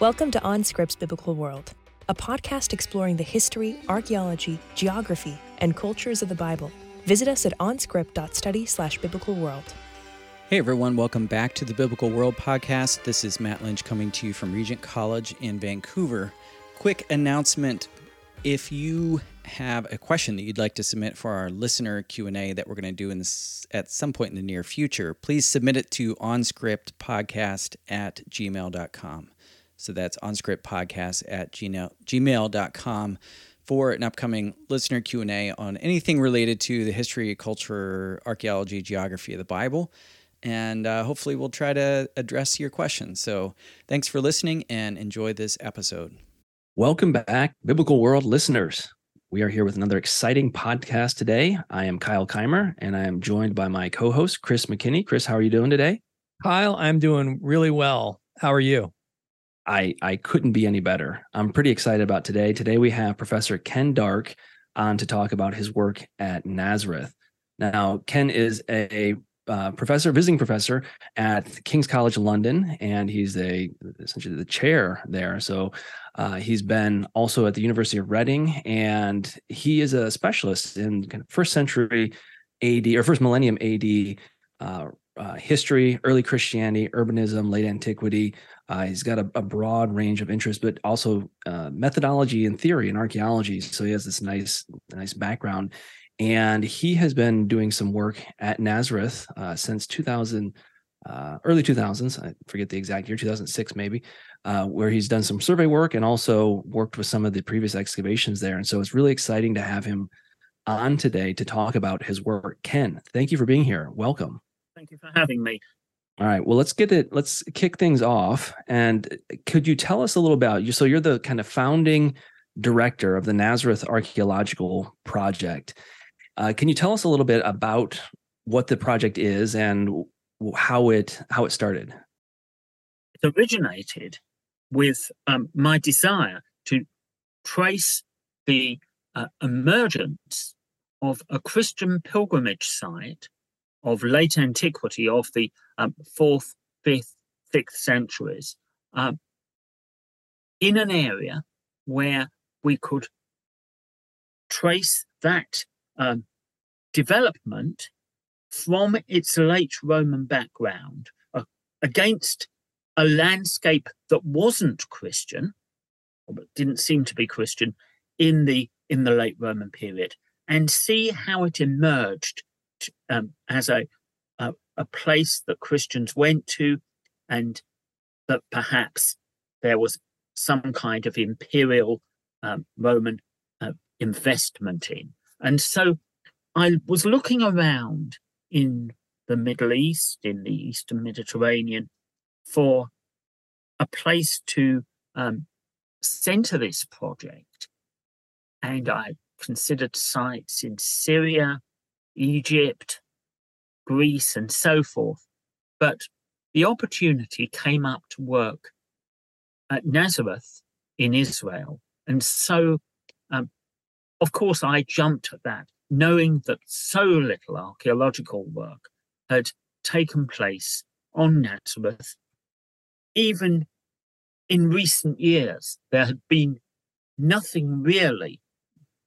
Welcome to OnScript's Biblical World, a podcast exploring the history, archaeology, geography, and cultures of the Bible. Visit us at onscript.study slash biblical world. Hey everyone, welcome back to the Biblical World podcast. This is Matt Lynch coming to you from Regent College in Vancouver. Quick announcement if you have a question that you'd like to submit for our listener q&a that we're going to do in this at some point in the near future please submit it to onscriptpodcast at gmail.com so that's onscriptpodcast at gmail.com for an upcoming listener q&a on anything related to the history culture archaeology geography of the bible and uh, hopefully we'll try to address your questions so thanks for listening and enjoy this episode Welcome back, Biblical World listeners. We are here with another exciting podcast today. I am Kyle Keimer, and I am joined by my co host, Chris McKinney. Chris, how are you doing today? Kyle, I'm doing really well. How are you? I, I couldn't be any better. I'm pretty excited about today. Today, we have Professor Ken Dark on to talk about his work at Nazareth. Now, Ken is a uh, professor, visiting professor at King's College London, and he's a essentially the chair there. So uh, he's been also at the University of Reading, and he is a specialist in kind of first century AD or first millennium AD uh, uh, history, early Christianity, urbanism, late antiquity. Uh, he's got a, a, broad range of interests, but also uh, methodology and theory and archaeology. So he has this nice, nice background and he has been doing some work at Nazareth uh, since 2000, uh, early 2000s. I forget the exact year, 2006 maybe, uh, where he's done some survey work and also worked with some of the previous excavations there. And so it's really exciting to have him on today to talk about his work. Ken, thank you for being here. Welcome. Thank you for having me. All right. Well, let's get it. Let's kick things off. And could you tell us a little about you? So you're the kind of founding director of the Nazareth Archaeological Project. Uh, can you tell us a little bit about what the project is and how it how it started? It originated with um, my desire to trace the uh, emergence of a Christian pilgrimage site of late antiquity of the um, fourth, fifth, sixth centuries. Um, in an area where we could trace that um, development from its late Roman background uh, against a landscape that wasn't Christian, or didn't seem to be Christian, in the in the late Roman period, and see how it emerged um, as a, a a place that Christians went to, and that perhaps there was some kind of imperial um, Roman uh, investment in. And so I was looking around in the Middle East, in the Eastern Mediterranean, for a place to um, center this project. And I considered sites in Syria, Egypt, Greece, and so forth. But the opportunity came up to work at Nazareth in Israel. And so, um, of course, I jumped at that knowing that so little archaeological work had taken place on Nazareth, even in recent years, there had been nothing really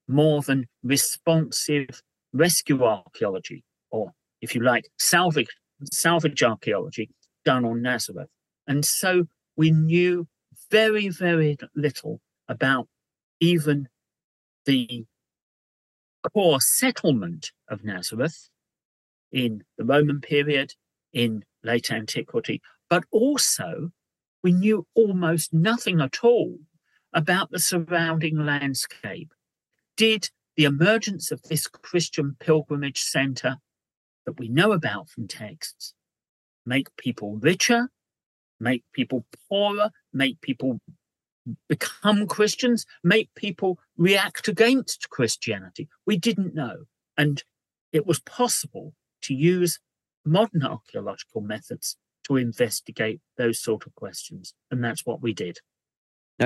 more than responsive rescue archaeology, or if you like, salvage, salvage archaeology done on Nazareth. And so we knew very, very little about even the core settlement of Nazareth in the Roman period, in late antiquity, but also we knew almost nothing at all about the surrounding landscape. Did the emergence of this Christian pilgrimage center that we know about from texts make people richer, make people poorer, make people become Christians, make people react against Christianity. We didn't know. And it was possible to use modern archaeological methods to investigate those sort of questions. And that's what we did.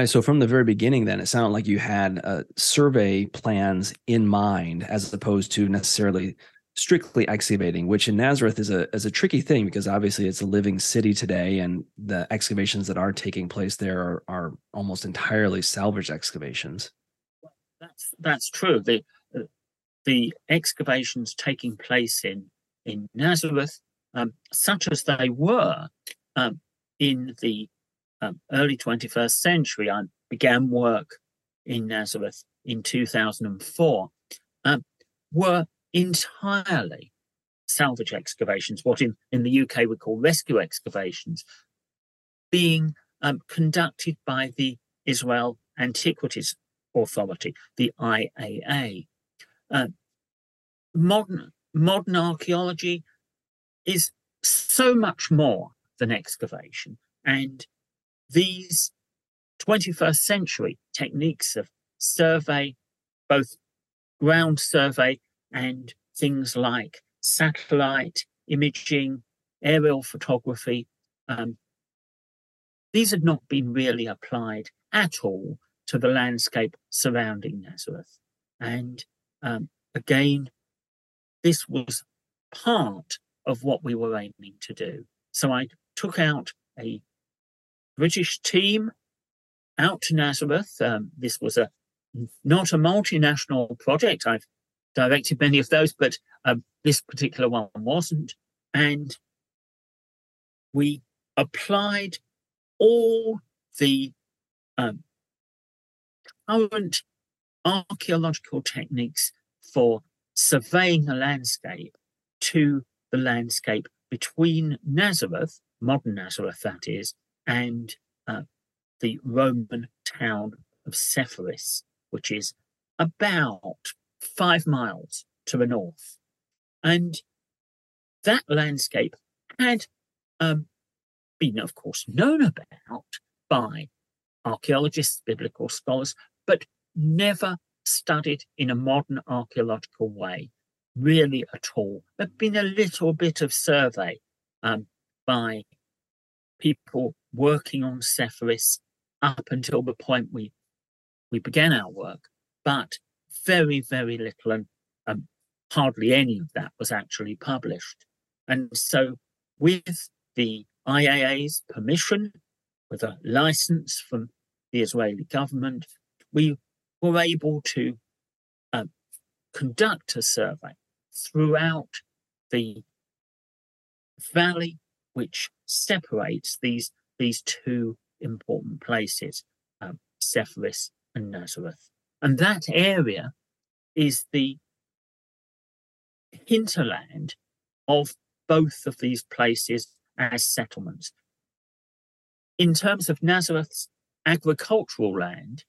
So from the very beginning, then it sounded like you had uh, survey plans in mind, as opposed to necessarily strictly excavating, which in Nazareth is a is a tricky thing because obviously it's a living city today, and the excavations that are taking place there are, are almost entirely salvage excavations. That's that's true. The uh, the excavations taking place in in Nazareth, um, such as they were um, in the um, early 21st century, I began work in Nazareth in 2004, um, were entirely salvage excavations, what in, in the UK we call rescue excavations, being um, conducted by the Israel Antiquities Authority, the IAA. Uh, modern modern archaeology is so much more than excavation, and these 21st century techniques of survey, both ground survey and things like satellite imaging, aerial photography, um, these had not been really applied at all to the landscape surrounding Nazareth. And um, again, this was part of what we were aiming to do. So I took out a British team out to Nazareth. Um, this was a not a multinational project. I've directed many of those, but um, this particular one wasn't. And we applied all the um, current archaeological techniques for surveying a landscape to the landscape between Nazareth, modern Nazareth that is, and uh, the Roman town of Sepphoris, which is about five miles to the north. And that landscape had um, been, of course, known about by archaeologists, biblical scholars, but never studied in a modern archaeological way, really at all. There'd been a little bit of survey um, by people working on Sepphoris up until the point we we began our work, but very, very little and um, hardly any of that was actually published. And so, with the IAA's permission, with a license from the Israeli government, we were able to uh, conduct a survey throughout the valley which separates these these two important places, um, Sepphoris and Nazareth. And that area is the hinterland of both of these places as settlements. In terms of Nazareth's agricultural land,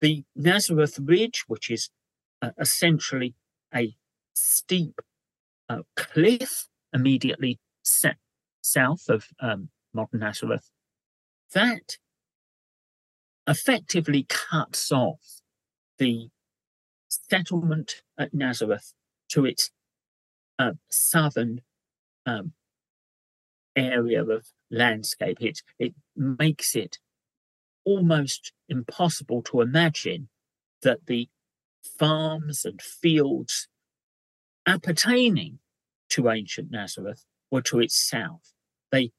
the Nazareth Ridge, which is uh, essentially a steep uh, cliff immediately set south of um, modern Nazareth, that effectively cuts off the settlement at Nazareth to its uh, southern um, area of landscape. It, it makes it almost impossible to imagine that the farms and fields appertaining to ancient Nazareth were to its south. They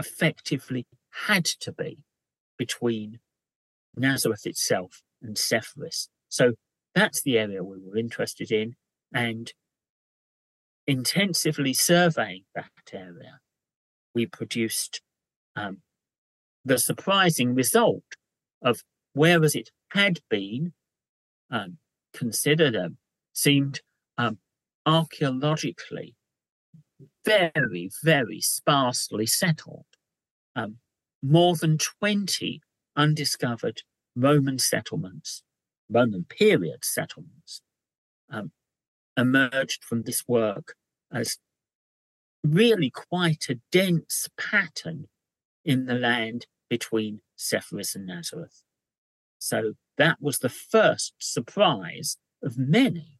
effectively had to be between Nazareth itself and Sepphoris. So that's the area we were interested in and intensively surveying that area. We produced um, the surprising result of whereas it had been um, considered um, seemed um, archaeologically very, very sparsely settled. Um, more than 20 undiscovered Roman settlements, Roman period settlements, um, emerged from this work as really quite a dense pattern in the land between Sepphoris and Nazareth. So that was the first surprise of many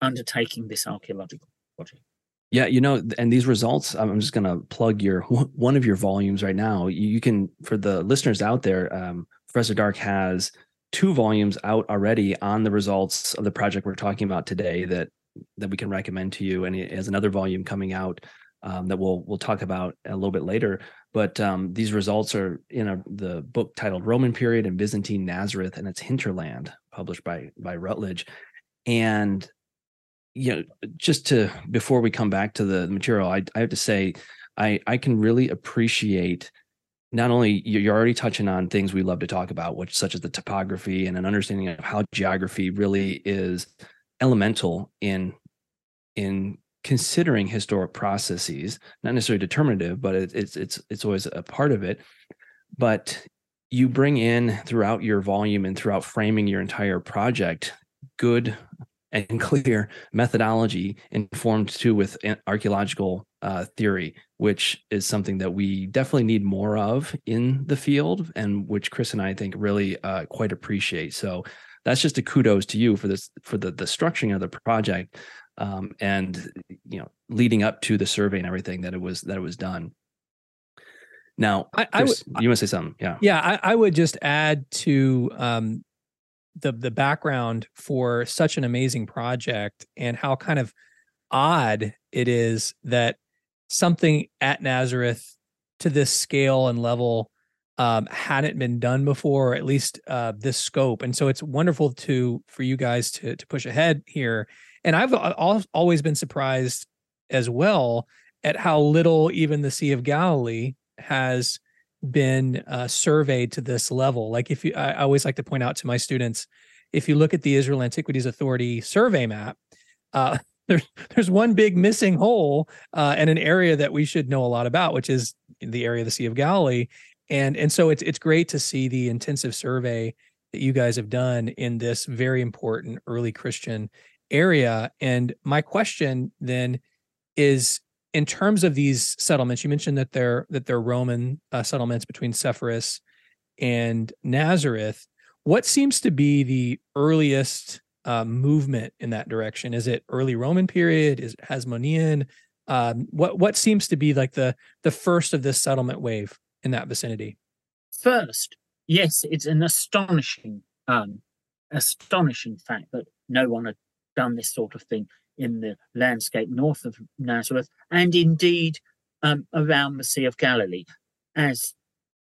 undertaking this archaeological project. Yeah, you know, and these results, I'm just going to plug your one of your volumes right now. You can, for the listeners out there, um, Professor Dark has two volumes out already on the results of the project we're talking about today that that we can recommend to you, and he has another volume coming out um, that we'll we'll talk about a little bit later. But um, these results are in a, the book titled Roman Period and Byzantine Nazareth and its Hinterland, published by by Routledge. And you know, just to before we come back to the material, I, I have to say, I I can really appreciate not only you're already touching on things we love to talk about, which such as the topography and an understanding of how geography really is elemental in in considering historic processes, not necessarily determinative, but it, it's it's it's always a part of it. But you bring in throughout your volume and throughout framing your entire project good and clear methodology informed too with archaeological uh, theory, which is something that we definitely need more of in the field, and which Chris and I think really uh, quite appreciate. So that's just a kudos to you for this for the the structuring of the project, um, and you know leading up to the survey and everything that it was that it was done. Now, I, I Chris, would, you want to say something? Yeah, yeah. I, I would just add to um, the the background for such an amazing project and how kind of odd it is that something at Nazareth to this scale and level um, hadn't been done before, or at least uh, this scope. And so it's wonderful to for you guys to to push ahead here. And I've always been surprised as well at how little even the Sea of Galilee has been uh, surveyed to this level. Like if you, I, always like to point out to my students, if you look at the Israel Antiquities Authority survey map, uh, there's there's one big missing hole uh, an area that we should know a lot about, which is the area of the Sea of Galilee. And and so it's it's great to see the intensive survey that you guys have done in this very important early Christian area. And my question then is in terms of these settlements, you mentioned that they're that they're Roman uh, settlements between Sepphoris and Nazareth. What seems to be the earliest uh, movement in that direction? Is it early Roman period? Is it Hasmonean? Um, what what seems to be like the the first of this settlement wave in that vicinity? First, yes, it's an astonishing um, astonishing fact that no one had done this sort of thing in the landscape north of Nazareth, and indeed um, around the Sea of Galilee. As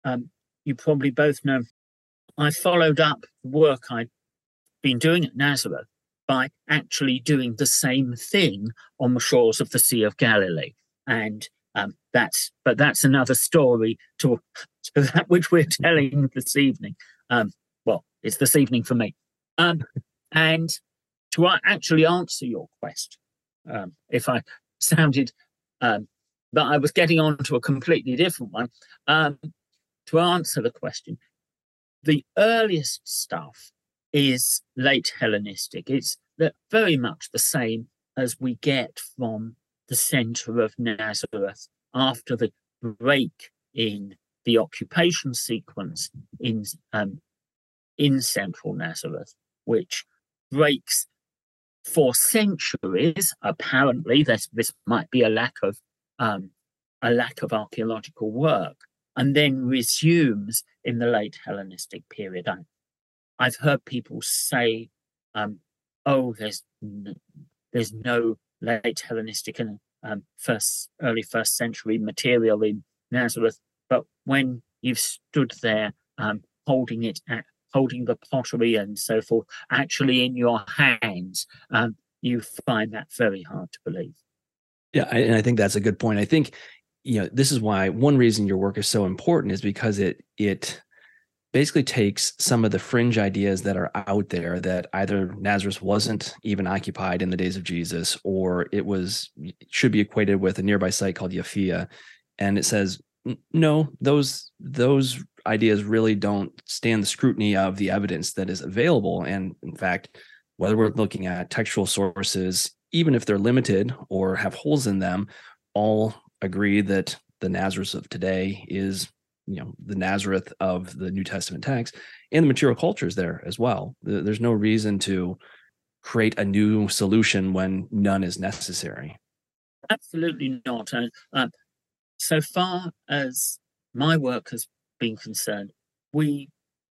um, you probably both know, I followed up the work I'd been doing at Nazareth by actually doing the same thing on the shores of the Sea of Galilee. And um, that's, but that's another story to, to that which we're telling this evening. Um, well, it's this evening for me. Um, and to actually answer your question, um, if I sounded um, that I was getting on to a completely different one, um, to answer the question, the earliest stuff is late Hellenistic. It's very much the same as we get from the center of Nazareth after the break in the occupation sequence in um, in central Nazareth, which breaks for centuries. Apparently, this this might be a lack of um, a lack of archaeological work, and then resumes in the late Hellenistic period. I, I've heard people say, um, "Oh, there's there's no late Hellenistic and um, first early first century material in Nazareth," but when you've stood there um, holding it at holding the pottery and so forth actually in your hands, um, you find that very hard to believe. Yeah, and I think that's a good point. I think you know this is why one reason your work is so important is because it it basically takes some of the fringe ideas that are out there that either Nazareth wasn't even occupied in the days of Jesus or it was should be equated with a nearby site called Yafia and it says no those those ideas really don't stand the scrutiny of the evidence that is available. And in fact, whether we're looking at textual sources, even if they're limited or have holes in them, all agree that the Nazareth of today is, you know, the Nazareth of the New Testament text, and the material culture is there as well. There's no reason to create a new solution when none is necessary. Absolutely not. Uh, so far as my work has been concerned, we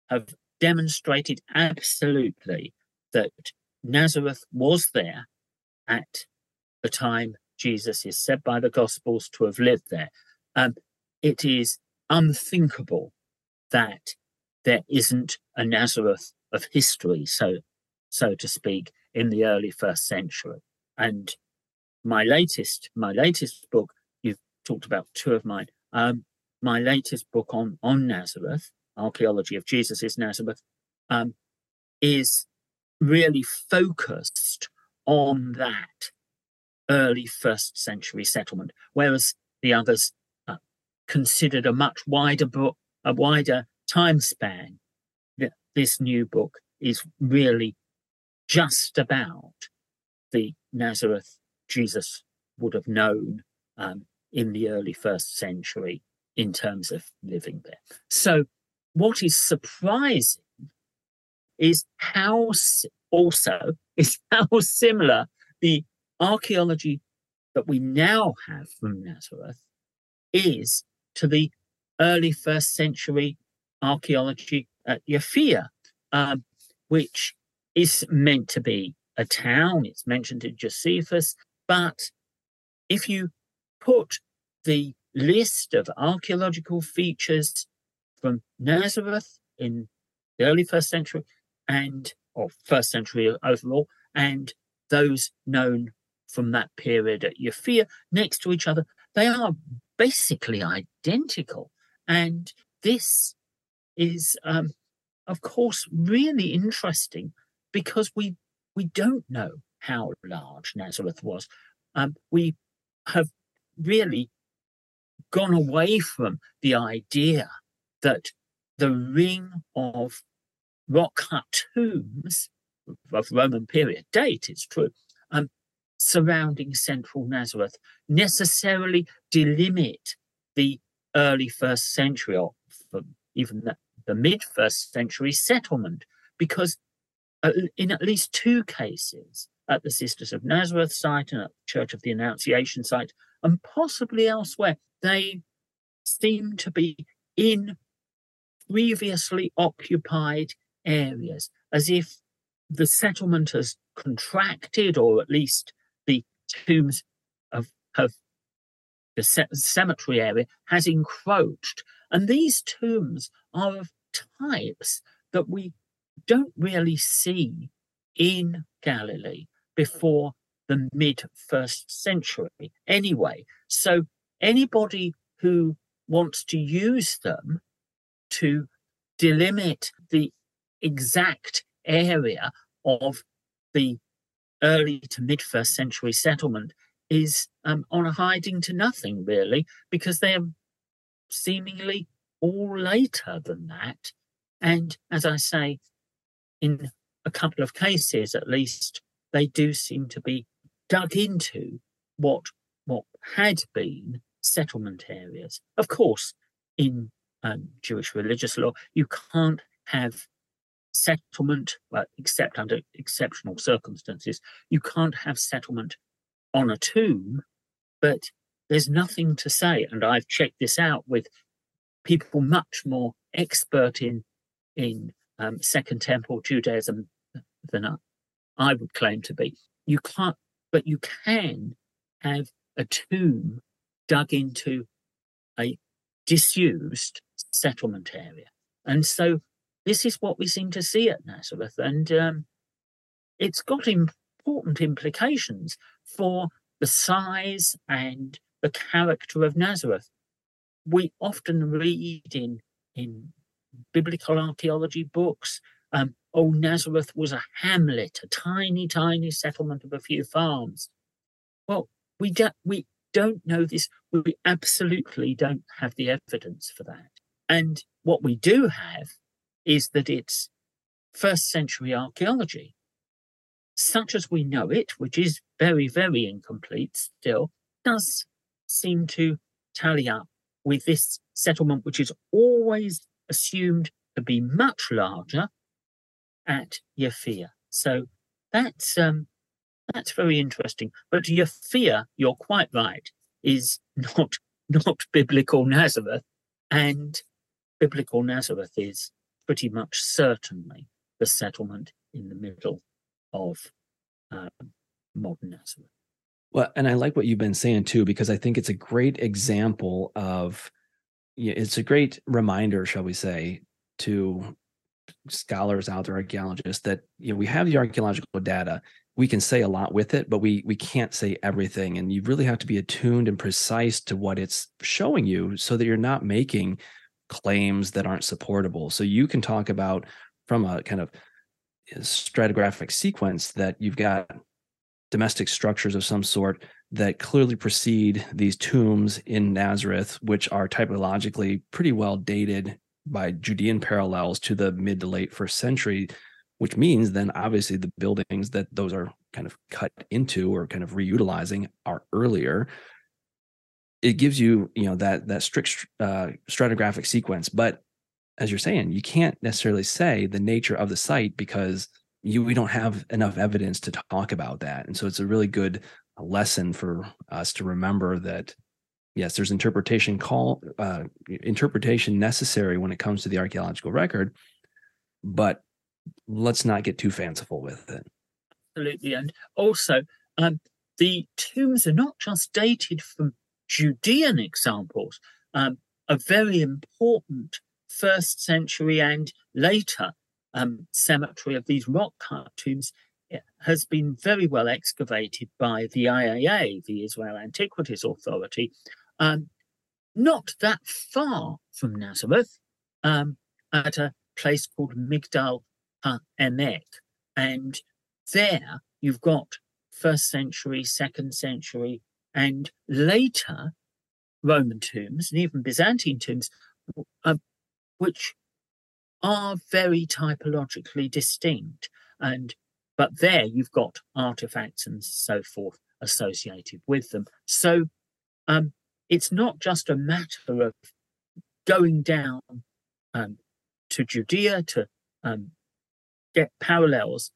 have demonstrated absolutely that Nazareth was there at the time Jesus is said by the Gospels to have lived there. Um, it is unthinkable that there isn't a Nazareth of history, so so to speak, in the early first century. And my latest, my latest book, you've talked about two of mine. Um, my latest book on on Nazareth, archaeology of Jesus' Nazareth, um, is really focused on that early first century settlement, whereas the others uh, considered a much wider book, a wider time span. This new book is really just about the Nazareth Jesus would have known um, in the early first century in terms of living there. So, what is surprising is how also is how similar the archaeology that we now have from Nazareth is to the early first century archaeology at Yafia, um, which is meant to be a town. It's mentioned in Josephus. But if you put the list of archaeological features from Nazareth in the early first century and or first century overall, and those known from that period at Yafia next to each other, they are basically identical. And this is, um, of course, really interesting because we we don't know how large Nazareth was. Um, we have really gone away from the idea that the ring of rock cut tombs of Roman period date, it's true, um, surrounding central Nazareth necessarily delimit the early first century or even the, the mid first century settlement because in at least two cases at the Sisters of Nazareth site and at the Church of the Annunciation site, and possibly elsewhere, they seem to be in previously occupied areas, as if the settlement has contracted, or at least the tombs of, the cemetery area has encroached. And these tombs are of types that we don't really see in Galilee before the mid first century anyway. So anybody who wants to use them to delimit the exact area of the early to mid first century settlement is um, on a hiding to nothing, really, because they're seemingly all later than that. And as I say, in a couple of cases at least, they do seem to be dug into what what had been settlement areas. Of course, in um, Jewish religious law, you can't have settlement, well, except under exceptional circumstances. You can't have settlement on a tomb, but there's nothing to say. And I've checked this out with people much more expert in in um, Second Temple Judaism than I would claim to be. You can't, but you can have a tomb dug into a disused settlement area. And so this is what we seem to see at Nazareth. And um, it's got important implications for the size and the character of Nazareth. We often read in, in biblical archaeology books. Um, oh, Nazareth was a hamlet, a tiny, tiny settlement of a few farms. Well, we don't, we don't know this. We absolutely don't have the evidence for that. And what we do have is that it's first century archaeology, such as we know it, which is very, very incomplete still, does seem to tally up with this settlement, which is always assumed to be much larger at Yafia. So that's um, that's very interesting. But Yafia, you're quite right, is not not biblical Nazareth, and biblical Nazareth is pretty much certainly the settlement in the middle of um, modern Nazareth. Well, and I like what you've been saying too, because I think it's a great example of, it's a great reminder, shall we say, to scholars out there, archaeologists, that you know we have the archaeological data. We can say a lot with it, but we we can't say everything, and you really have to be attuned and precise to what it's showing you, so that you're not making claims that aren't supportable. So you can talk about from a kind of eh, stratigraphic sequence that you've got domestic structures of some sort that clearly precede these tombs in Nazareth, which are typologically pretty well dated by Judean parallels to the mid to late first century, which means then obviously the buildings that those are kind of cut into or kind of reutilizing are earlier. It gives you, you know, that that strict uh, stratigraphic sequence, but as you're saying, you can't necessarily say the nature of the site because you we don't have enough evidence to talk about that. And so it's a really good lesson for us to remember that yes, there's interpretation call uh, interpretation necessary when it comes to the archaeological record, but let's not get too fanciful with it. Absolutely, and also um, the tombs are not just dated from Judean examples. Um, a very important first century and later um, cemetery of these rock cut tombs eh, has been very well excavated by the IAA, the Israel Antiquities Authority, um, not that far from Nazareth, um, at a place called Migdal HaEmek. And there you've got first century, second century, and later Roman tombs and even Byzantine tombs, uh, which are very typologically distinct. And but there you've got artifacts and so forth associated with them. So um, it's not just a matter of going down um, to Judea to um, get parallels.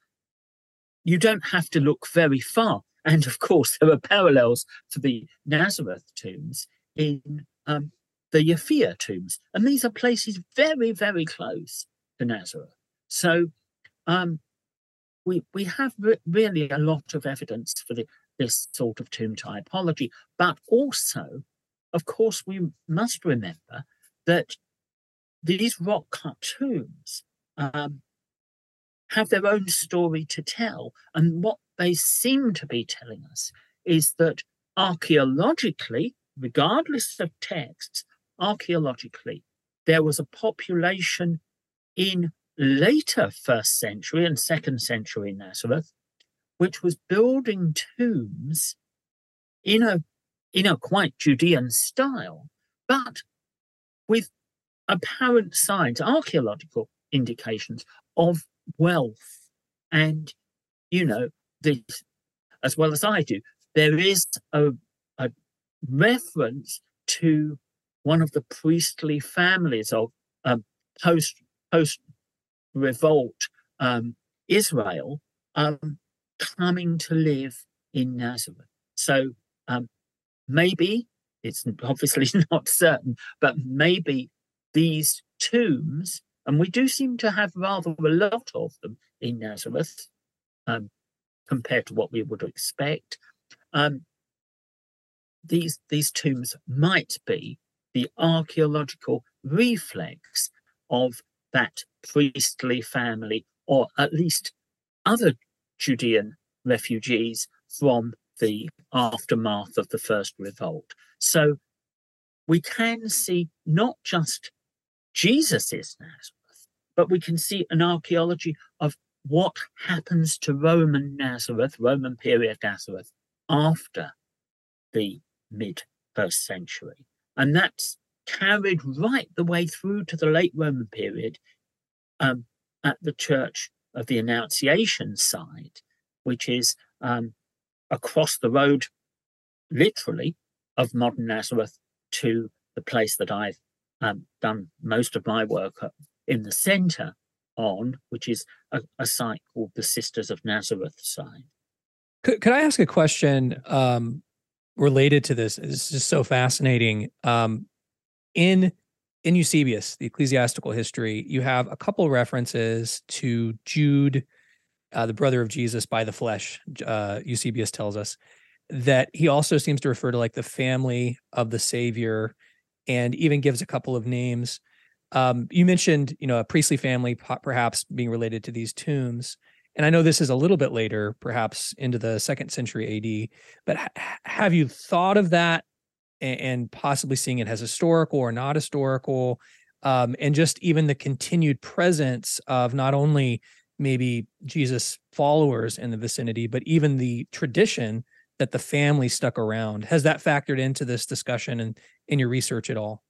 You don't have to look very far. And of course, there are parallels for the Nazareth tombs in um, the Yafia tombs. And these are places very, very close to Nazareth. So um, we, we have re- really a lot of evidence for the, this sort of tomb typology, but also of course, we must remember that these rock cut tombs um, have their own story to tell. And what they seem to be telling us is that archaeologically, regardless of texts, archaeologically, there was a population in later first century and second century Nazareth, which was building tombs in a in a quite Judean style, but with apparent signs, archaeological indications of wealth. And, you know, this, as well as I do, there is a, a reference to one of the priestly families of um, post post revolt um, Israel um, coming to live in Nazareth. So um, maybe it's obviously not certain, but maybe these tombs, and we do seem to have rather a lot of them in Nazareth um, compared to what we would expect. Um, these these tombs might be the archaeological reflex of that priestly family, or at least other Judean refugees from the aftermath of the first revolt. So we can see not just Jesus's Nazareth, but we can see an archaeology of what happens to Roman Nazareth, Roman period Nazareth, after the mid first century. And that's carried right the way through to the late Roman period um, at the Church of the Annunciation side, which is um, across the road, literally, of modern Nazareth to the place that I've um, done most of my work in the center on, which is a, a, site called the Sisters of Nazareth site. Could, could I ask a question um, related to this? It's just so fascinating. Um, in in Eusebius, the ecclesiastical history, you have a couple references to Jude uh, the brother of Jesus by the flesh, uh, Eusebius tells us, that he also seems to refer to like the family of the Savior and even gives a couple of names. Um, you mentioned, you know, a priestly family perhaps being related to these tombs. And I know this is a little bit later, perhaps into the second century AD, but ha- have you thought of that and, and, possibly seeing it as historical or not historical? Um, and just even the continued presence of not only maybe Jesus followers in the vicinity, but even the tradition that the family stuck around. Has that factored into this discussion and in your research at all?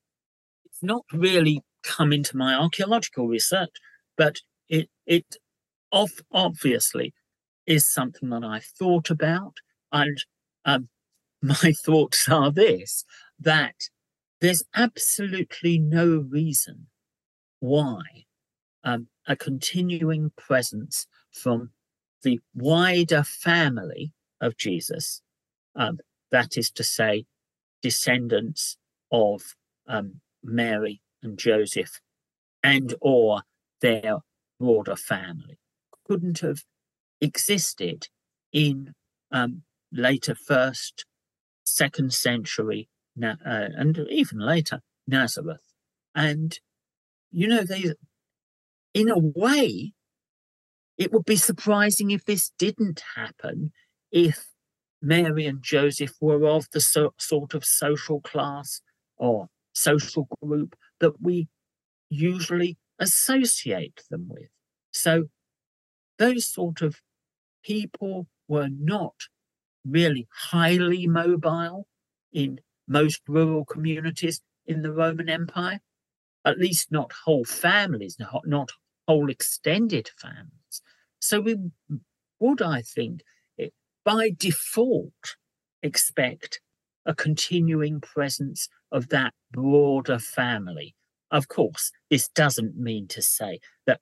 It's not really come into my archaeological research, but it it obviously is something that I thought about, and um, my thoughts are this: that there's absolutely no reason why um, a continuing presence from the wider family of Jesus, um, that is to say, descendants of um, Mary and Joseph, and or their broader family, couldn't have existed in um, later first, second century, uh, and even later Nazareth. And you know, they, in a way, it would be surprising if this didn't happen if Mary and Joseph were of the so, sort of social class or social group that we usually associate them with. So those sort of people were not really highly mobile in most rural communities in the Roman Empire, at least not whole families, not not whole extended families. So we would, I think, eh, by default expect a continuing presence of that broader family. Of course, this doesn't mean to say that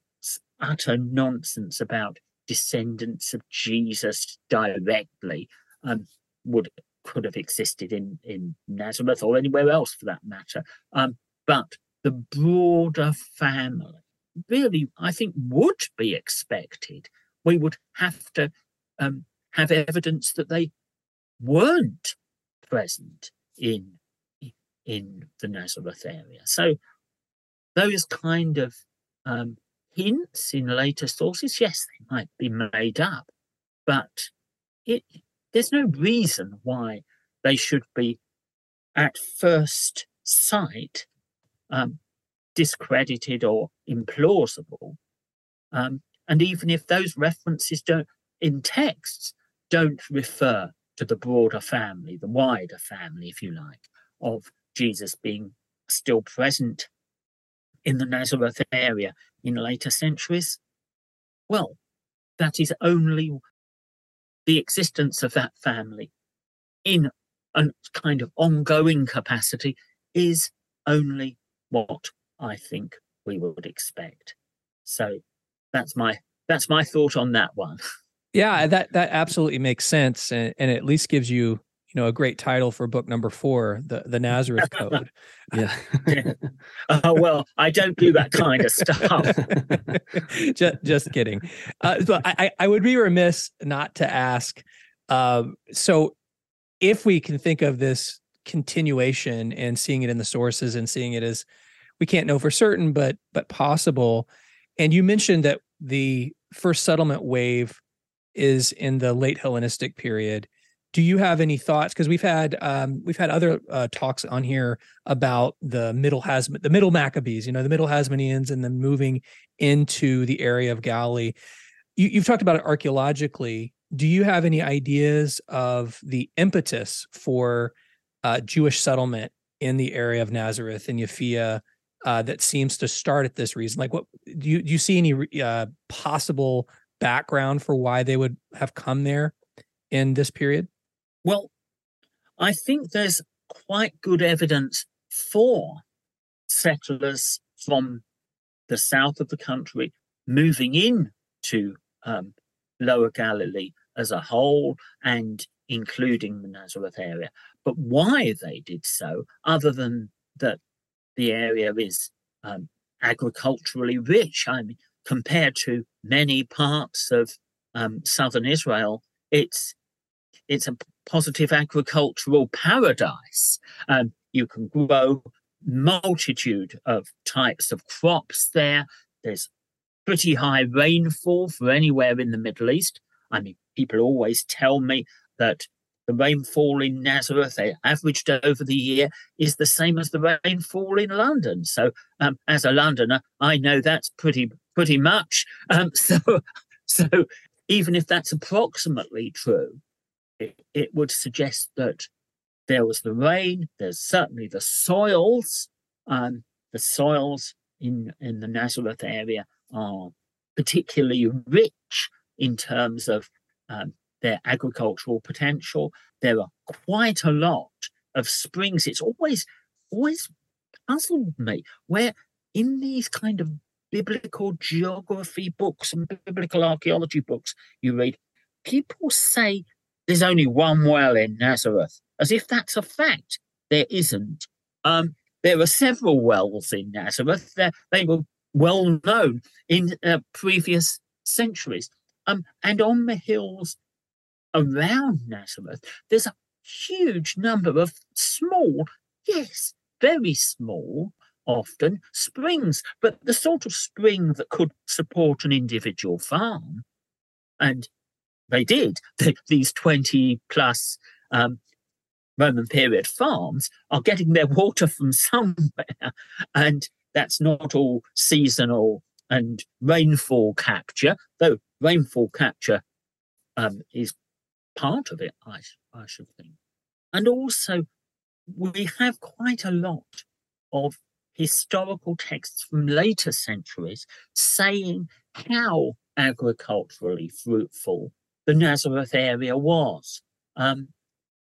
utter nonsense about descendants of Jesus directly um, would could have existed in in Nazareth or anywhere else for that matter. Um, but the broader family really, I think, would be expected. We would have to um, have evidence that they weren't present in in the Nazareth area. So those kind of um, hints in later sources, yes, they might be made up, but it, there's no reason why they should be at first sight um, discredited or implausible. Um, and even if those references don't in texts don't refer to the broader family, the wider family, if you like, of Jesus being still present in the Nazareth area in later centuries? Well, that is only the existence of that family in a kind of ongoing capacity is only what I think we would expect. So that's my that's my thought on that one. Yeah, that that absolutely makes sense, and, and at least gives you you know a great title for book number four, the the Nazareth Code. yeah. uh, well, I don't do that kind of stuff. just just kidding. Uh, but I I would be remiss not to ask. Um, so, if we can think of this continuation and seeing it in the sources and seeing it as we can't know for certain, but but possible. And you mentioned that the first settlement wave is in the late Hellenistic period. Do you have any thoughts? Because we've had um, we've had other uh, talks on here about the middle has the middle Maccabees, you know, the middle Hasmoneans, and then moving into the area of Galilee. You, you've talked about it archaeologically. Do you have any ideas of the impetus for uh, Jewish settlement in the area of Nazareth and Yafia uh, that seems to start at this reason? Like, what do you do? You see any uh, possible background for why they would have come there in this period? Well, I think there's quite good evidence for settlers from the south of the country moving in to um, Lower Galilee as a whole and including the Nazareth area. But why they did so, other than that the area is um, agriculturally rich, I mean, compared to many parts of um, southern Israel, it's it's a positive agricultural paradise. Um, you can grow multitude of types of crops there. There's pretty high rainfall for anywhere in the Middle East. I mean, people always tell me that the rainfall in Nazareth, averaged over the year, is the same as the rainfall in London. So, um, as a Londoner, I know that's pretty pretty much. Um, so, so even if that's approximately true, it, it would suggest that there was the rain. There's certainly the soils. Um, the soils in in the Nazareth area are particularly rich in terms of um, their agricultural potential. There are quite a lot of springs. It's always always puzzled me where in these kind of biblical geography books and biblical archaeology books you read, people say there's only one well in Nazareth, as if that's a fact. There isn't. Um, there are several wells in Nazareth. They're, they were well known in uh, previous centuries. Um, and on the hills around Nazareth, there's a huge number of small, yes, very small, often springs, but the sort of spring that could support an individual farm. And they did. These 20 plus um, Roman period farms are getting their water from somewhere. And that's not all seasonal and rainfall capture, though rainfall capture um, is part of it, I, I should think. And also, we have quite a lot of historical texts from later centuries saying how agriculturally fruitful the Nazareth area was. Um,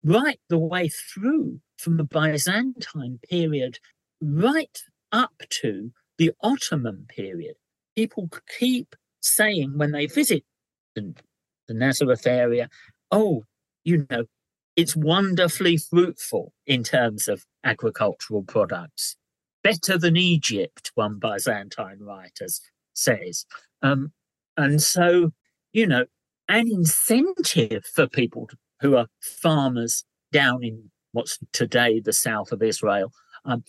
right the way through from the Byzantine period right up to the Ottoman period. People keep saying when they visit the, the Nazareth area, oh, you know, it's wonderfully fruitful in terms of agricultural products. Better than Egypt, one Byzantine writer says. Um, and so, you know, an incentive for people who are farmers down in what's today the south of Israel um,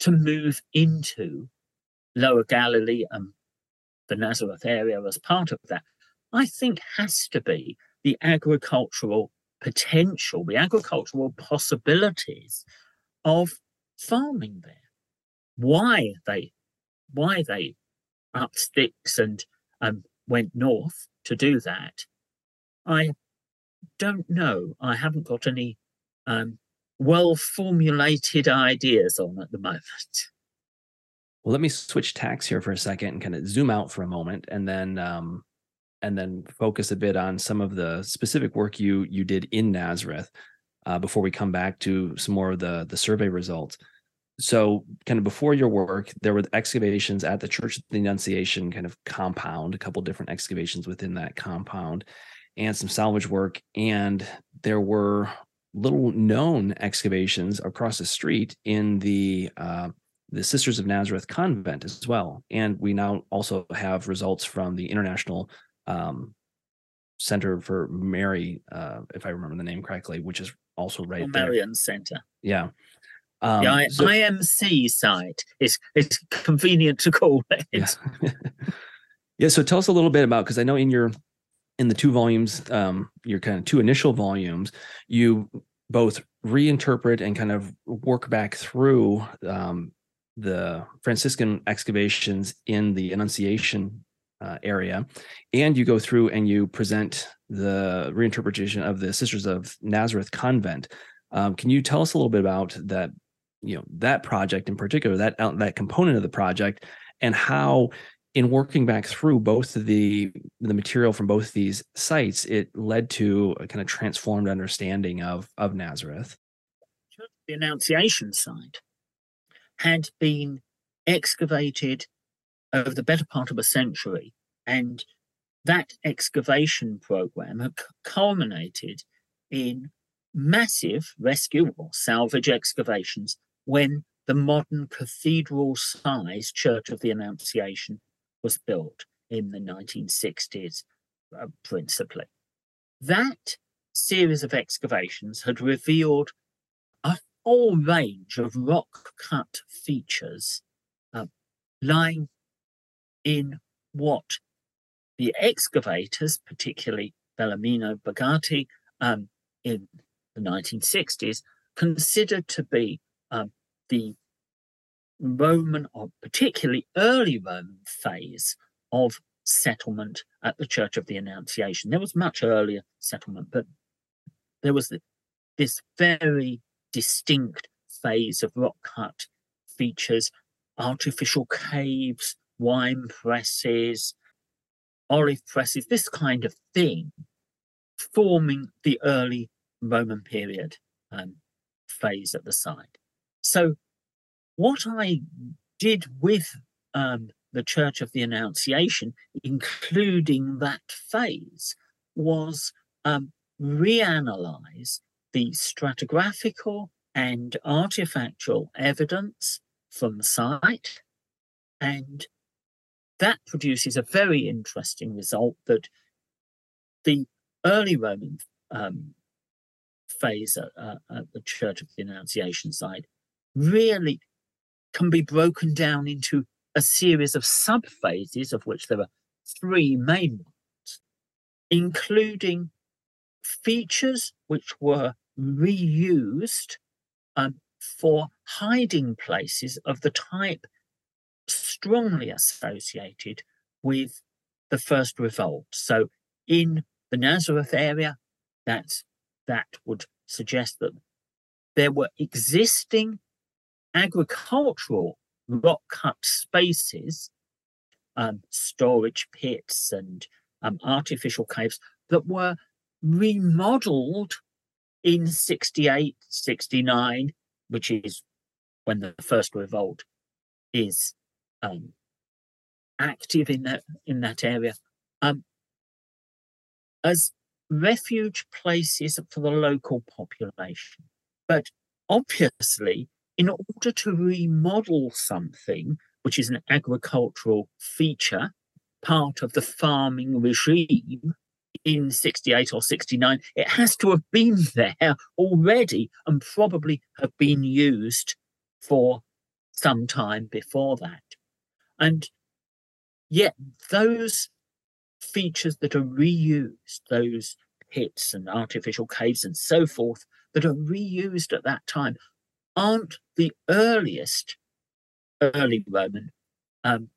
to move into Lower Galilee and the Nazareth area as part of that, I think has to be the agricultural potential, the agricultural possibilities of farming there. Why they why they up sticks and um, went north to do that, I don't know. I haven't got any um, well formulated ideas on at the moment. Well, let me switch tacks here for a second and kind of zoom out for a moment, and then um, and then focus a bit on some of the specific work you you did in Nazareth uh, before we come back to some more of the the survey results. So, kind of before your work, there were excavations at the Church of the Annunciation kind of compound, a couple different excavations within that compound, and some salvage work. And there were little known excavations across the street in the uh, the Sisters of Nazareth convent as well. And we now also have results from the International um, Center for Mary, uh, if I remember the name correctly, which is also right oh, there. Marian Center. Yeah. Um, the I- so, IMC site is it's convenient to call it. Yeah. yeah. So tell us a little bit about because I know in your in the two volumes, um, your kind of two initial volumes, you both reinterpret and kind of work back through um, the Franciscan excavations in the Annunciation uh, area, and you go through and you present the reinterpretation of the Sisters of Nazareth convent. Um, can you tell us a little bit about that? You know that project in particular, that uh, that component of the project, and how in working back through both the the material from both these sites, it led to a kind of transformed understanding of of Nazareth. The Annunciation site had been excavated over the better part of a century, and that excavation program had culminated in massive rescue or salvage excavations when the modern cathedral sized Church of the Annunciation was built in the 1960s. uh, principally. That series of excavations had revealed a whole range of rock cut features uh, lying in what the excavators, particularly Bellarmino Bagatti, um, in the 1960s, considered to be um, the Roman or particularly early Roman phase of settlement at the Church of the Annunciation. There was much earlier settlement, but there was this very distinct phase of rock cut features, artificial caves, wine presses, olive presses, this kind of thing, forming the early Roman period um, phase at the site. So, what I did with um, the Church of the Annunciation, including that phase, was um, reanalyze the stratigraphical and artifactual evidence from the site and that produces a very interesting result that the early Roman um, phase at, uh, at, the Church of the Annunciation side really can be broken down into a series of sub phases, of which there are three main ones, including features which were reused um, for hiding places of the type strongly associated with the first revolt. So in the Nazareth area, that's, that would suggest that there were existing agricultural rock cut spaces, um, storage pits, and um, artificial caves that were remodeled in 68, 69, which is when the first revolt is um, active in that in that area um, as refuge places for the local population. But obviously, in order to remodel something, which is an agricultural feature, part of the farming regime in 68 or 69, it has to have been there already and probably have been used for some time before that. And yet, those features that are reused, those pits and artificial caves and so forth, that are reused at that time, aren't the earliest early Roman um,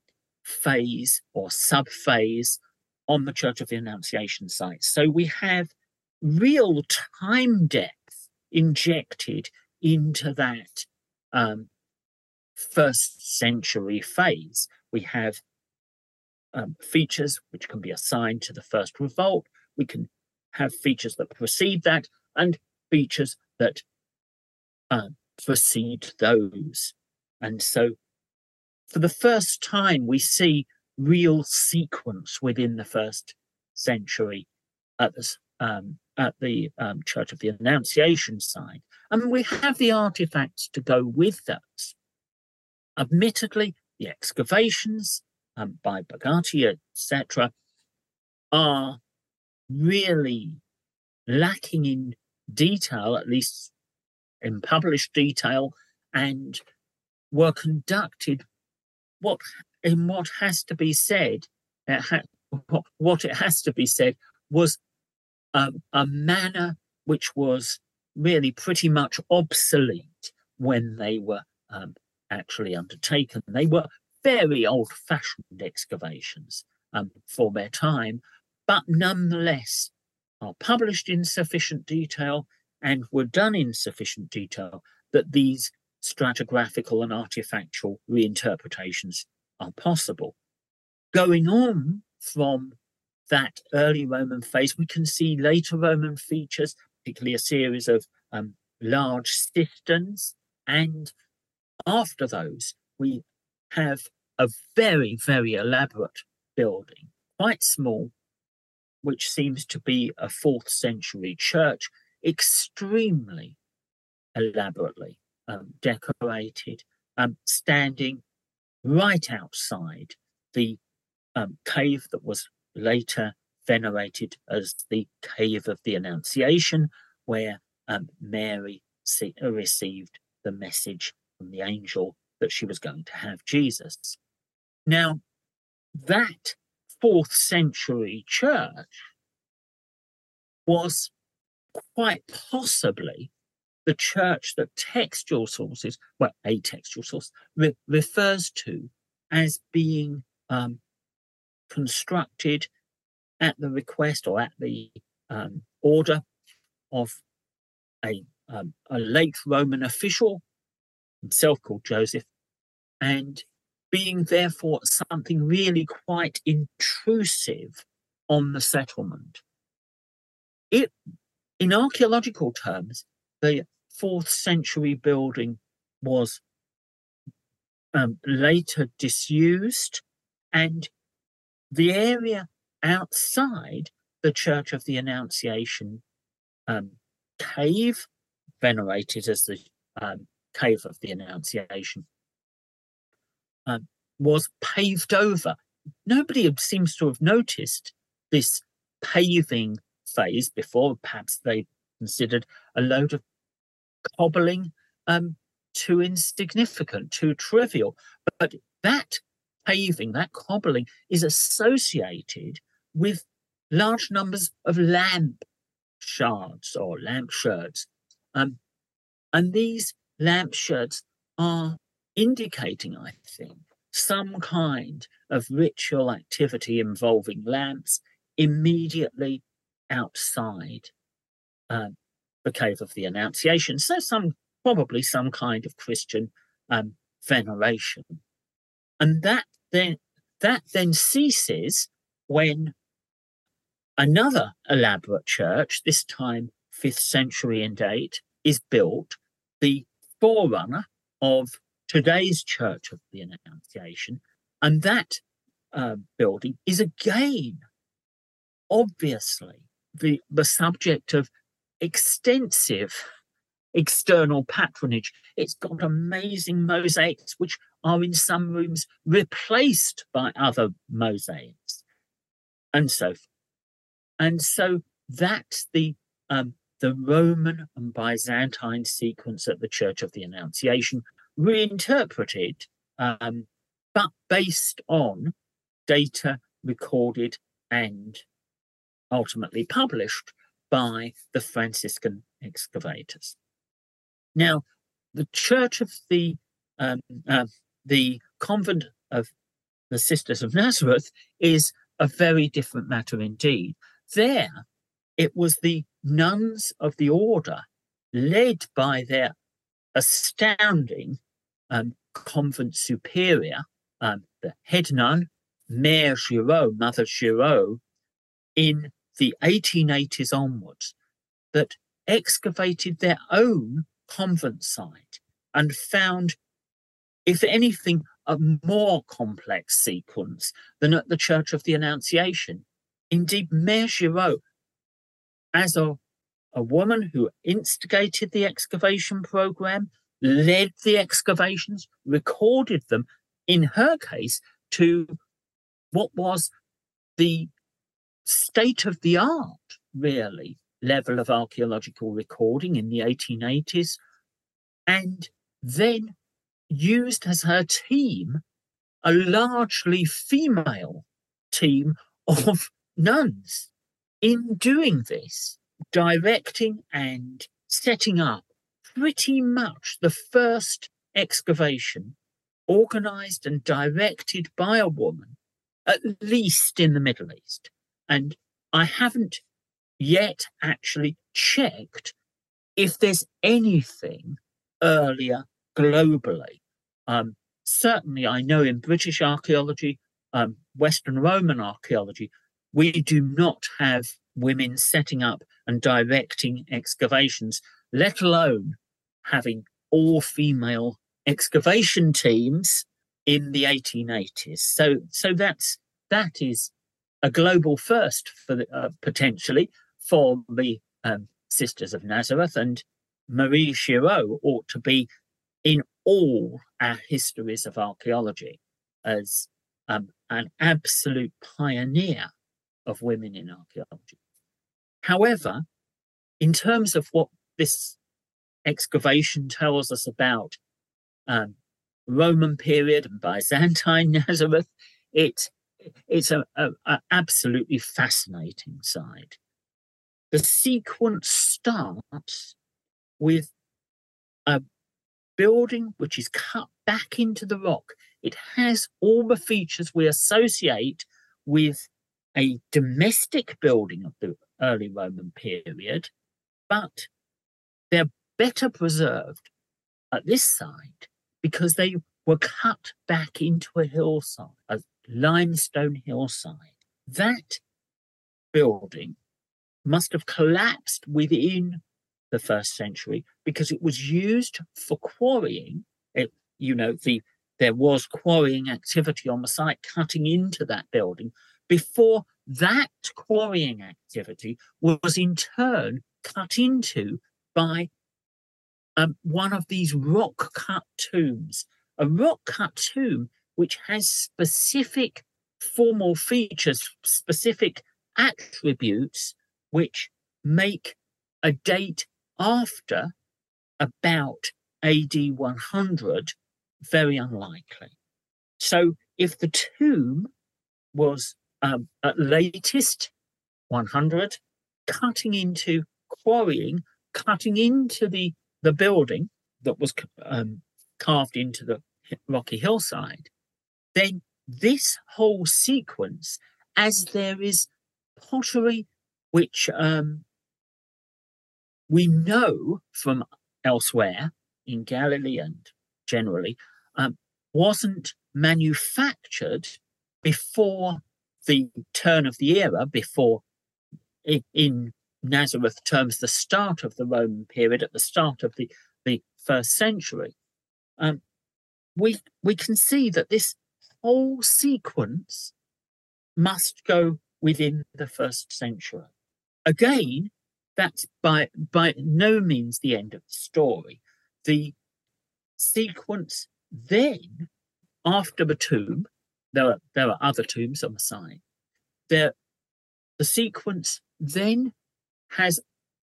phase or sub phase on the Church of the Annunciation site. So we have real time depth injected into that um, first century phase. We have um, features which can be assigned to the first revolt. We can have features that precede that and features that uh, precede those. And so, for the first time, we see real sequence within the first century at the, um, at the um, Church of the Annunciation side. And we have the artifacts to go with those. Admittedly, the excavations um, by Bagatti, etc., are really lacking in detail, at least in published detail, and were conducted what in what has to be said. It ha- what it has to be said was a, a manner which was really pretty much obsolete when they were um, actually undertaken. They were very old fashioned excavations um, for their time, but nonetheless are published in sufficient detail and were done in sufficient detail that these stratigraphical and artifactual reinterpretations are possible. Going on from that early Roman phase, we can see later Roman features, particularly a series of um, large cisterns and after those, we have a very, very elaborate building, quite small, which seems to be a fourth century church, extremely elaborately um, decorated, um, standing right outside the um, cave that was later venerated as the Cave of the Annunciation, where um, Mary see, received the message from the angel that she was going to have Jesus. Now, that fourth century church was quite possibly the church that textual sources, well, a textual source, re- refers to as being um, constructed at the request or at the um, order of a, um, a late Roman official, himself called Joseph, and being therefore something really quite intrusive on the settlement. It, in archaeological terms, the fourth century building was um, later disused, and the area outside the Church of the Annunciation um, cave, venerated as the um, Cave of the Annunciation, um, was paved over. Nobody seems to have noticed this paving phase before. Perhaps they considered a load of cobbling um, too insignificant, too trivial. But that paving, that cobbling, is associated with large numbers of lamp shards or lamp sherds. Um, and these lamp sherds are indicating, I think, some kind of ritual activity involving lamps immediately outside um, the cave of the Annunciation. So some probably some kind of Christian um, veneration, and that then that then ceases when another elaborate church, this time fifth century in date, is built. The forerunner of today's Church of the Annunciation, and that uh, building is again, obviously, the the subject of extensive external patronage. It's got amazing mosaics, which are in some rooms replaced by other mosaics, and so forth. And so that's the um, the Roman and Byzantine sequence at the Church of the Annunciation, reinterpreted, um, but based on data recorded and ultimately published by the Franciscan excavators. Now, the Church of the um, uh, the convent of the Sisters of Nazareth is a very different matter indeed. There, it was the nuns of the order, led by their astounding um, convent superior, um, the head nun, Mère Giraud, Mother Giraud, in the 1880s onwards that excavated their own convent site and found, if anything, a more complex sequence than at the Church of the Annunciation. Indeed, Mère Giraud, as a, a woman who instigated the excavation program, led the excavations, recorded them, in her case, to what was the state of the art, really, level of archaeological recording in the 1880s, and then used as her team a largely female team of nuns. In doing this, directing and setting up pretty much the first excavation organized and directed by a woman, at least in the Middle East. And I haven't yet actually checked if there's anything earlier globally. Um, certainly, I know in British archaeology, um, Western Roman archaeology, we do not have women setting up and directing excavations, let alone having all female excavation teams in the 1880s. So, so that's that is a global first for the, uh, potentially for the um, Sisters of Nazareth, and Marie Giraud ought to be in all our histories of archaeology as um, an absolute pioneer of women in archaeology. However, in terms of what this excavation tells us about um, Roman period and Byzantine Nazareth, it it's a, a, a absolutely fascinating side. The sequence starts with a building which is cut back into the rock. It has all the features we associate with a domestic building of the early Roman period, but they're better preserved at this side because they were cut back into a hillside, a limestone hillside. That building must have collapsed within the first century because it was used for quarrying. It, you know, the there was quarrying activity on the site cutting into that building before that quarrying activity was in turn cut into by um, one of these rock cut tombs. A rock cut tomb which has specific formal features, specific attributes which make a date after about AD 100 very unlikely. So if the tomb was um, at latest 100, cutting into quarrying, cutting into the, the building that was um, carved into the rocky hillside, then this whole sequence, as there is pottery which um, we know from elsewhere in Galilee and generally, um, wasn't manufactured before the turn of the era, before in Nazareth terms, the start of the Roman period, at the start of the, the first century, um, we, we can see that this whole sequence must go within the first century. Again, that's by, by no means the end of the story. The sequence then, after the tomb, there are, there are other tombs on the side. There, the sequence then has,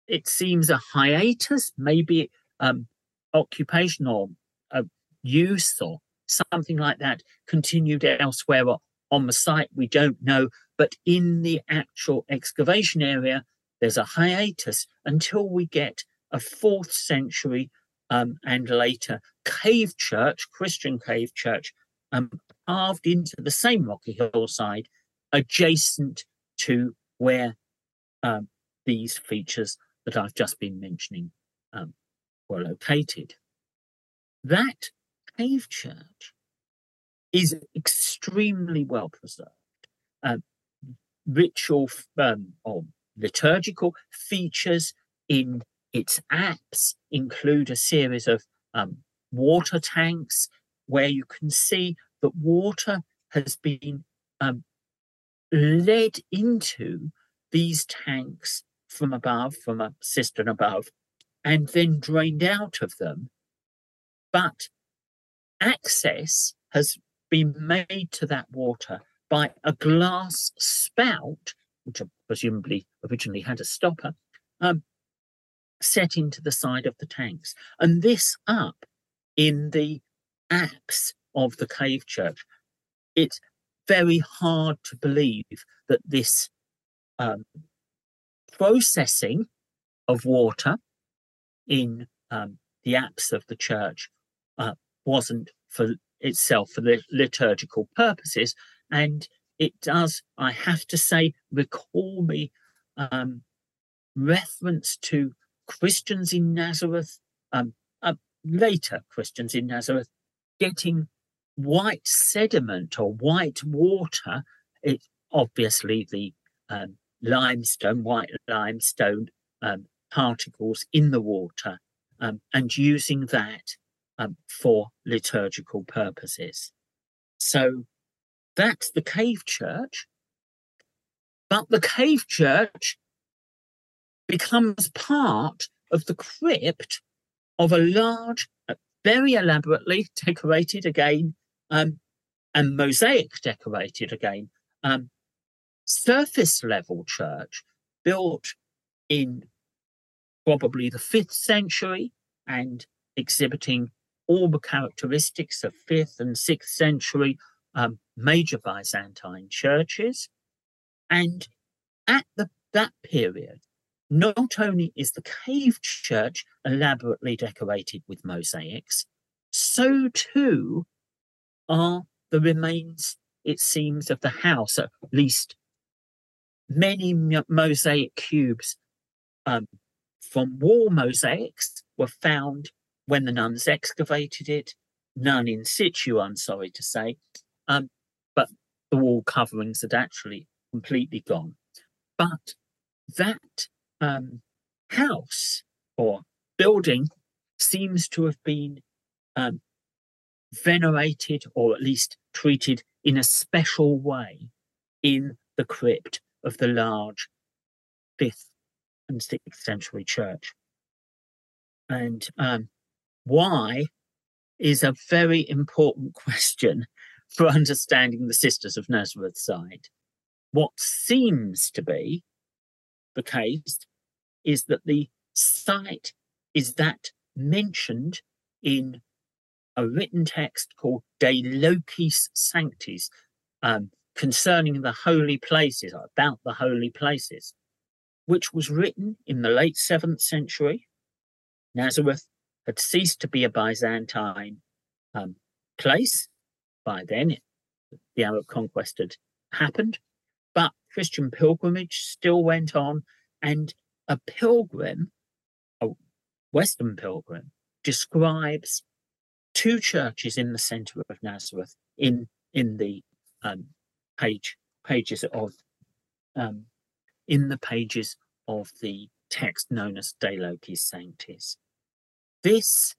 it seems, a hiatus, maybe um, occupation or uh, use or something like that continued elsewhere on the site. We don't know. But in the actual excavation area, there's a hiatus until we get a fourth century um, and later cave church, Christian cave church, um, carved into the same rocky hillside adjacent to where um, these features that I've just been mentioning um, were located. That cave church is extremely well preserved. Uh, ritual um, or liturgical features in its apse include a series of um, water tanks where you can see that water has been um, led into these tanks from above, from a cistern above, and then drained out of them. But access has been made to that water by a glass spout, which presumably originally had a stopper, um, set into the side of the tanks. And this up in the apse of the cave church. It's very hard to believe that this um, processing of water in um, the apse of the church uh, wasn't for itself for the liturgical purposes. And it does, I have to say, recall me um, reference to Christians in Nazareth, um, uh, later Christians in Nazareth, getting white sediment or white water. It obviously the um, limestone, white limestone um, particles in the water, um, and using that um, for liturgical purposes. So that's the cave church. But the cave church becomes part of the crypt of a large, uh, very elaborately decorated again, um, and mosaic decorated again, um, surface level church built in probably the fifth century and exhibiting all the characteristics of fifth and sixth century um, major Byzantine churches. And at the, that period, not only is the cave church elaborately decorated with mosaics, so too are the remains, it seems, of the house, at least many mosaic cubes um, from wall mosaics were found when the nuns excavated it, none in situ, I'm sorry to say, um, but the wall coverings had actually completely gone. But that um, house or building seems to have been um, venerated or at least treated in a special way in the crypt of the large fifth and sixth century church. And um, why is a very important question for understanding the Sisters of Nazareth side. What seems to be the case is that the site is that mentioned in a written text called De Locis Sanctis um, concerning the holy places, about the holy places, which was written in the late seventh century. Nazareth had ceased to be a Byzantine um, place by then. It, the Arab conquest had happened, but Christian pilgrimage still went on, and a pilgrim, a Western pilgrim, describes two churches in the center of Nazareth in in the um, page pages of um, in the pages of the text known as De Locis Sanctis. This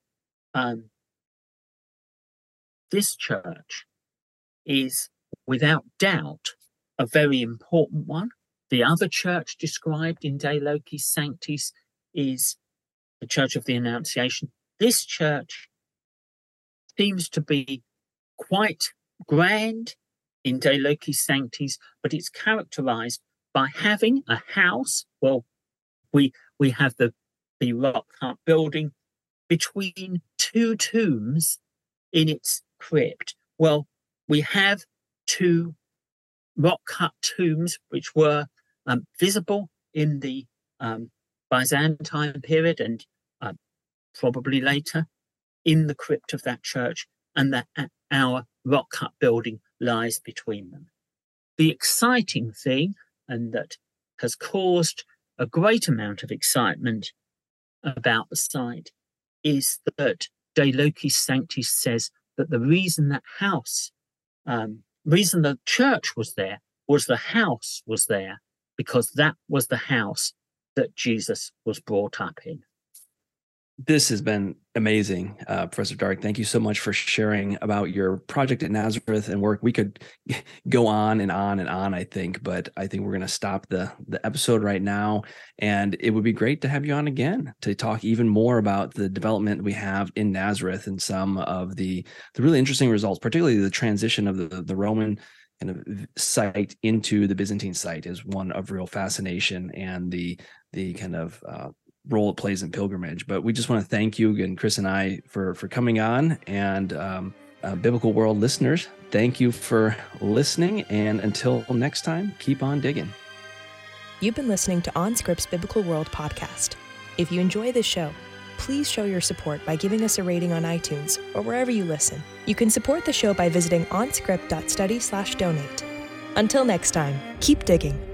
um, this church is without doubt a very important one. The other church described in De Locis Sanctis is the Church of the Annunciation. This church seems to be quite grand in De Locis Sanctis, but it's characterized by having a house. Well, we we have the the rock cut building between two tombs in its crypt. Well, we have two rock cut tombs which were um, visible in the um, Byzantine period and uh, probably later in the crypt of that church, and that uh, our rock cut building lies between them. The exciting thing, and that has caused a great amount of excitement about the site, is that De Locis Sanctis says that the reason that house, um, reason the church was there, was the house was there because that was the house that Jesus was brought up in this has been amazing, uh, Professor Dark. Thank you so much for sharing about your project at Nazareth and work. We could go on and on and on, I think, but I think we're going to stop the the episode right now. And it would be great to have you on again to talk even more about the development we have in Nazareth and some of the the really interesting results, particularly the transition of the the Roman kind of site into the Byzantine site is one of real fascination, and the the kind of uh, role it plays in pilgrimage. But we just want to thank you and Chris and I for for coming on and um, uh, Biblical World listeners. Thank you for listening, and until next time, keep on digging. You've been listening to OnScript's Biblical World podcast. If you enjoy this show, please show your support by giving us a rating on iTunes or wherever you listen. You can support the show by visiting onscript.study/donate. Until next time, keep digging.